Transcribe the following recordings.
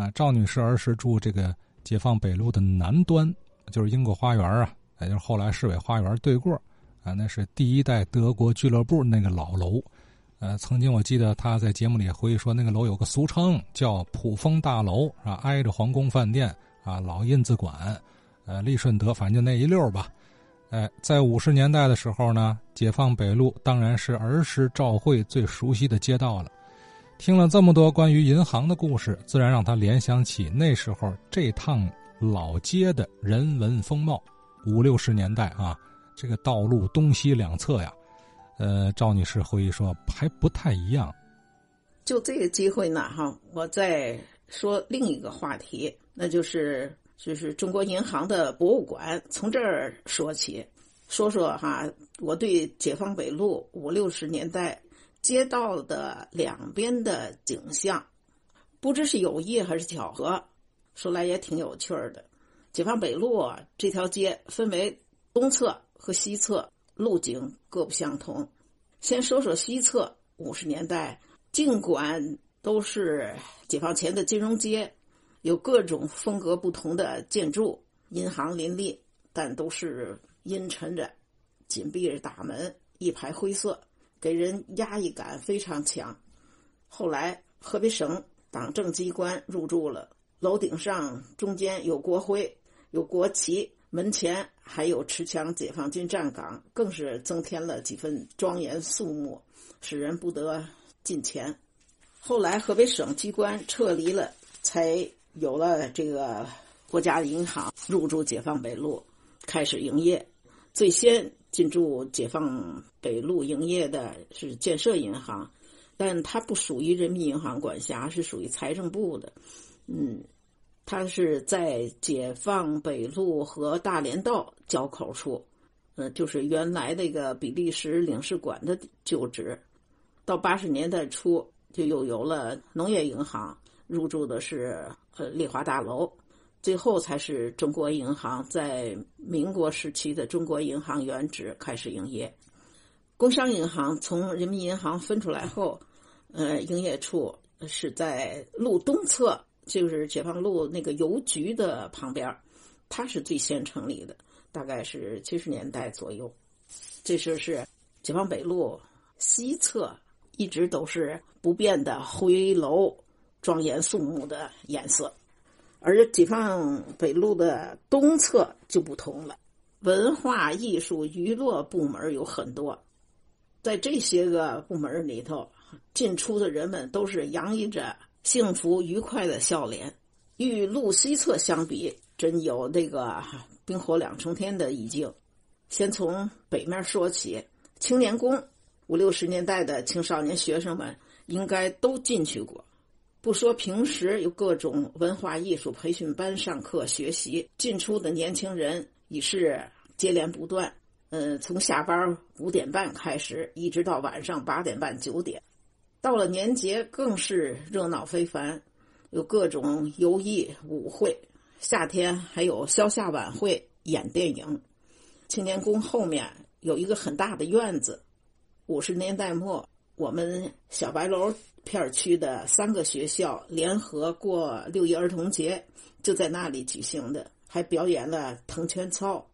啊，赵女士儿时住这个解放北路的南端，就是英国花园啊，也就是后来市委花园对过啊，那是第一代德国俱乐部那个老楼。呃，曾经我记得他在节目里回忆说，那个楼有个俗称叫普丰大楼，啊，挨着皇宫饭店啊，老印字馆，呃，利顺德，反正就那一溜吧。哎，在五十年代的时候呢，解放北路当然是儿时赵慧最熟悉的街道了。听了这么多关于银行的故事，自然让他联想起那时候这趟老街的人文风貌。五六十年代啊，这个道路东西两侧呀，呃，赵女士回忆说还不太一样。就这个机会呢，哈，我再说另一个话题，那就是就是中国银行的博物馆，从这儿说起，说说哈，我对解放北路五六十年代。街道的两边的景象，不知是有意还是巧合，说来也挺有趣的。解放北路这条街分为东侧和西侧，路景各不相同。先说说西侧，五十年代，尽管都是解放前的金融街，有各种风格不同的建筑，银行林立，但都是阴沉着，紧闭着大门，一排灰色。给人压抑感非常强。后来河北省党政机关入驻了，楼顶上中间有国徽，有国旗，门前还有持枪解放军站岗，更是增添了几分庄严肃穆，使人不得近前。后来河北省机关撤离了，才有了这个国家银行入驻解放北路，开始营业。最先。进驻解放北路营业的是建设银行，但它不属于人民银行管辖，是属于财政部的。嗯，它是在解放北路和大连道交口处，呃，就是原来那个比利时领事馆的旧址。到八十年代初，就又有了农业银行入驻的是呃丽华大楼。最后才是中国银行在民国时期的中国银行原址开始营业。工商银行从人民银行分出来后，呃，营业处是在路东侧，就是解放路那个邮局的旁边它是最先成立的，大概是七十年代左右。这就是解放北路西侧一直都是不变的灰楼，庄严肃穆的颜色。而解放北路的东侧就不同了，文化艺术娱乐部门有很多，在这些个部门里头，进出的人们都是洋溢着幸福愉快的笑脸。与路西侧相比，真有那个冰火两重天的意境。先从北面说起，青年宫，五六十年代的青少年学生们应该都进去过。不说平时有各种文化艺术培训班上课学习，进出的年轻人已是接连不断。嗯，从下班五点半开始，一直到晚上八点半九点。到了年节更是热闹非凡，有各种游艺舞会。夏天还有消夏晚会、演电影。青年宫后面有一个很大的院子。五十年代末，我们小白楼。片区的三个学校联合过六一儿童节，就在那里举行的，还表演了藤拳操。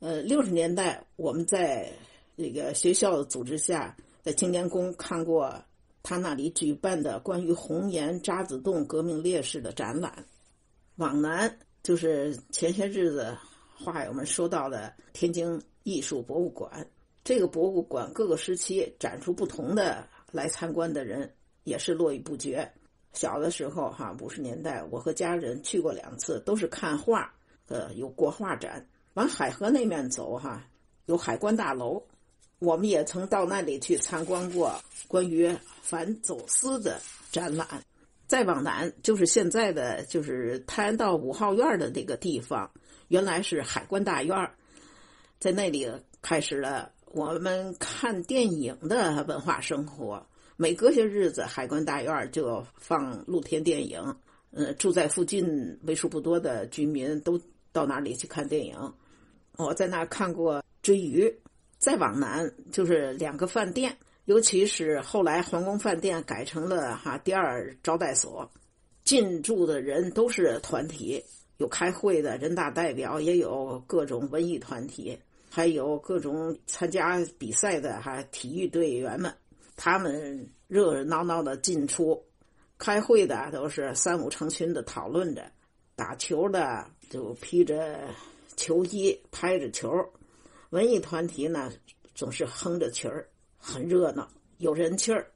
呃，六十年代我们在那个学校组织下，在青年宫看过他那里举办的关于红岩渣滓洞革命烈士的展览。往南就是前些日子话友们说到的天津艺术博物馆，这个博物馆各个时期展出不同的来参观的人。也是络绎不绝。小的时候，哈，五十年代，我和家人去过两次，都是看画，呃，有国画展。往海河那面走，哈，有海关大楼，我们也曾到那里去参观过关于反走私的展览。再往南，就是现在的就是泰安道五号院的那个地方，原来是海关大院，在那里开始了我们看电影的文化生活。每隔些日子，海关大院就放露天电影。呃，住在附近为数不多的居民都到那里去看电影。我在那看过追鱼。再往南就是两个饭店，尤其是后来皇宫饭店改成了哈第二招待所，进驻的人都是团体，有开会的人大代表，也有各种文艺团体，还有各种参加比赛的哈体育队员们，他们热热闹闹的进出。开会的都是三五成群的讨论着，打球的就披着球衣拍着球，文艺团体呢总是哼着曲儿，很热闹，有人气儿。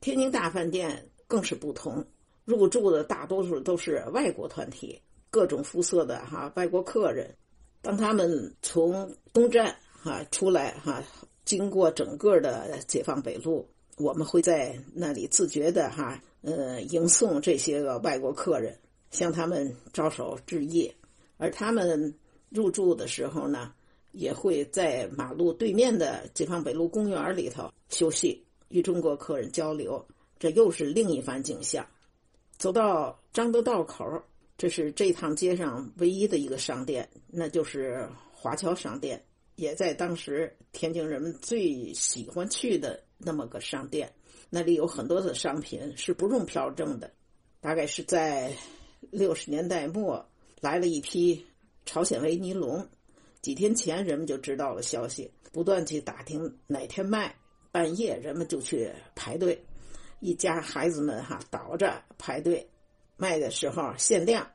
天津大饭店更是不同，入住的大多数都是外国团体，各种肤色的哈外国客人。当他们从东站哈出来哈，经过整个的解放北路，我们会在那里自觉的哈。呃，迎送这些个外国客人，向他们招手致意，而他们入住的时候呢，也会在马路对面的解放北路公园里头休息，与中国客人交流，这又是另一番景象。走到张德道口，这是这趟街上唯一的一个商店，那就是华侨商店，也在当时天津人们最喜欢去的那么个商店。那里有很多的商品是不用票证的，大概是在六十年代末来了一批朝鲜维尼龙，几天前人们就知道了消息，不断去打听哪天卖，半夜人们就去排队，一家孩子们哈倒着排队，卖的时候限量，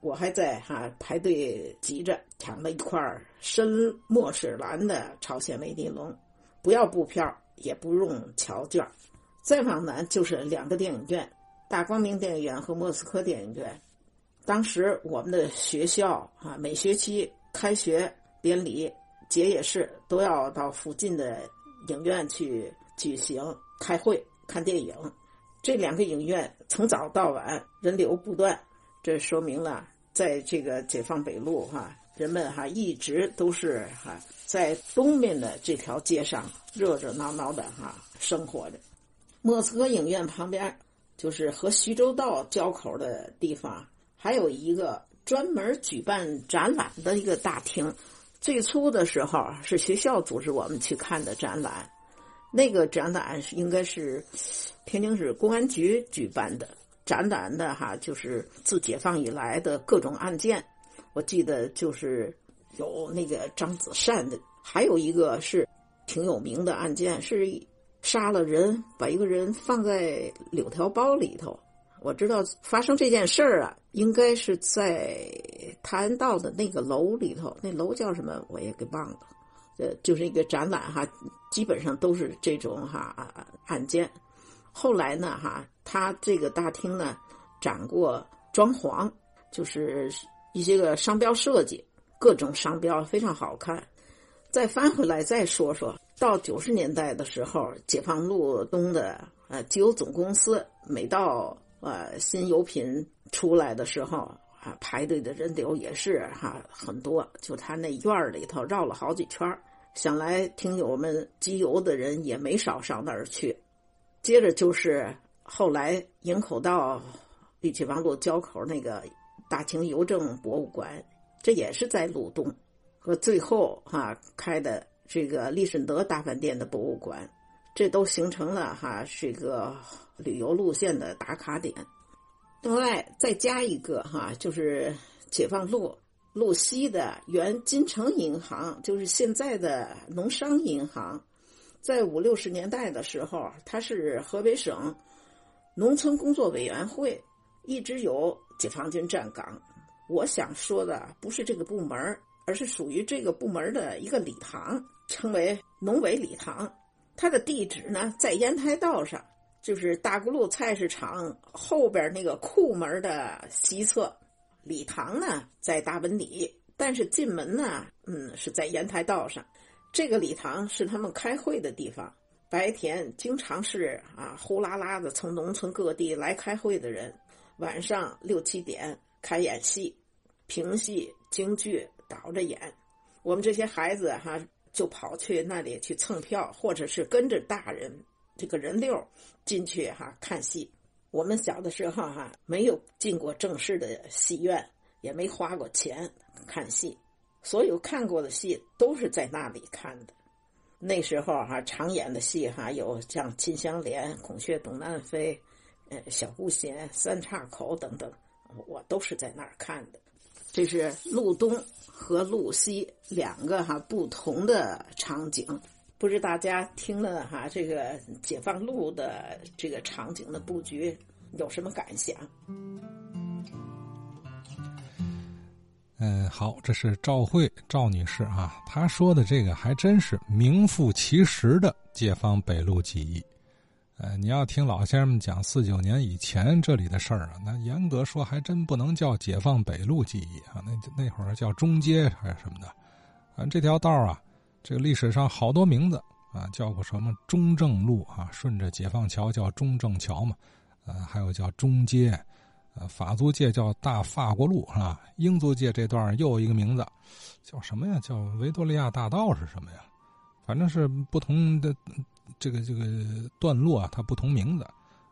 我还在哈排队挤着抢了一块深墨水蓝的朝鲜维尼龙，不要布票，也不用侨券。再往南就是两个电影院，大光明电影院和莫斯科电影院。当时我们的学校啊，每学期开学典礼、结业式都要到附近的影院去举行开会、看电影。这两个影院从早到晚人流不断，这说明了在这个解放北路哈，人们哈一直都是哈在东面的这条街上热热闹闹的哈生活着。莫斯科影院旁边，就是和徐州道交口的地方，还有一个专门举办展览的一个大厅。最初的时候是学校组织我们去看的展览，那个展览应该是天津市公安局举办的展览的哈，就是自解放以来的各种案件。我记得就是有那个张子善的，还有一个是挺有名的案件是。杀了人，把一个人放在柳条包里头。我知道发生这件事儿啊，应该是在泰安道的那个楼里头，那楼叫什么我也给忘了。呃，就是一个展览哈，基本上都是这种哈案件。后来呢哈，他这个大厅呢展过装潢，就是一些个商标设计，各种商标非常好看。再翻回来再说说。到九十年代的时候，解放路东的呃机油总公司，每到呃新油品出来的时候啊，排队的人流也是哈很多。就他那院儿里头绕了好几圈儿想来听友们机油的人也没少上那儿去。接着就是后来营口道与解放路交口那个大清邮政博物馆，这也是在鲁东，和最后哈开的。这个利顺德大饭店的博物馆，这都形成了哈是一个旅游路线的打卡点。另外再加一个哈，就是解放路路西的原金城银行，就是现在的农商银行，在五六十年代的时候，它是河北省农村工作委员会，一直有解放军站岗。我想说的不是这个部门，而是属于这个部门的一个礼堂。称为农委礼堂，它的地址呢在烟台道上，就是大沽路菜市场后边那个库门的西侧。礼堂呢在大文里，但是进门呢，嗯，是在烟台道上。这个礼堂是他们开会的地方，白天经常是啊呼啦啦的从农村各地来开会的人，晚上六七点开演戏，评戏、京剧倒着演。我们这些孩子哈。就跑去那里去蹭票，或者是跟着大人这个人溜进去哈看戏。我们小的时候哈没有进过正式的戏院，也没花过钱看戏，所有看过的戏都是在那里看的。那时候哈常演的戏哈有像《金香莲》《孔雀东南飞》，小姑贤、三岔口等等，我都是在那儿看的。这是路东和路西两个哈不同的场景，不知大家听了哈这个解放路的这个场景的布局有什么感想？嗯，好，这是赵慧赵女士啊，她说的这个还真是名副其实的解放北路记忆。呃，你要听老先生们讲四九年以前这里的事儿啊，那严格说还真不能叫解放北路记忆啊，那那会儿叫中街还是什么的。啊，这条道啊，这个历史上好多名字啊，叫过什么中正路啊，顺着解放桥叫中正桥嘛，呃，还有叫中街，呃，法租界叫大法国路是吧？英租界这段又有一个名字，叫什么呀？叫维多利亚大道是什么呀？反正是不同的。这个这个段落啊，它不同名字，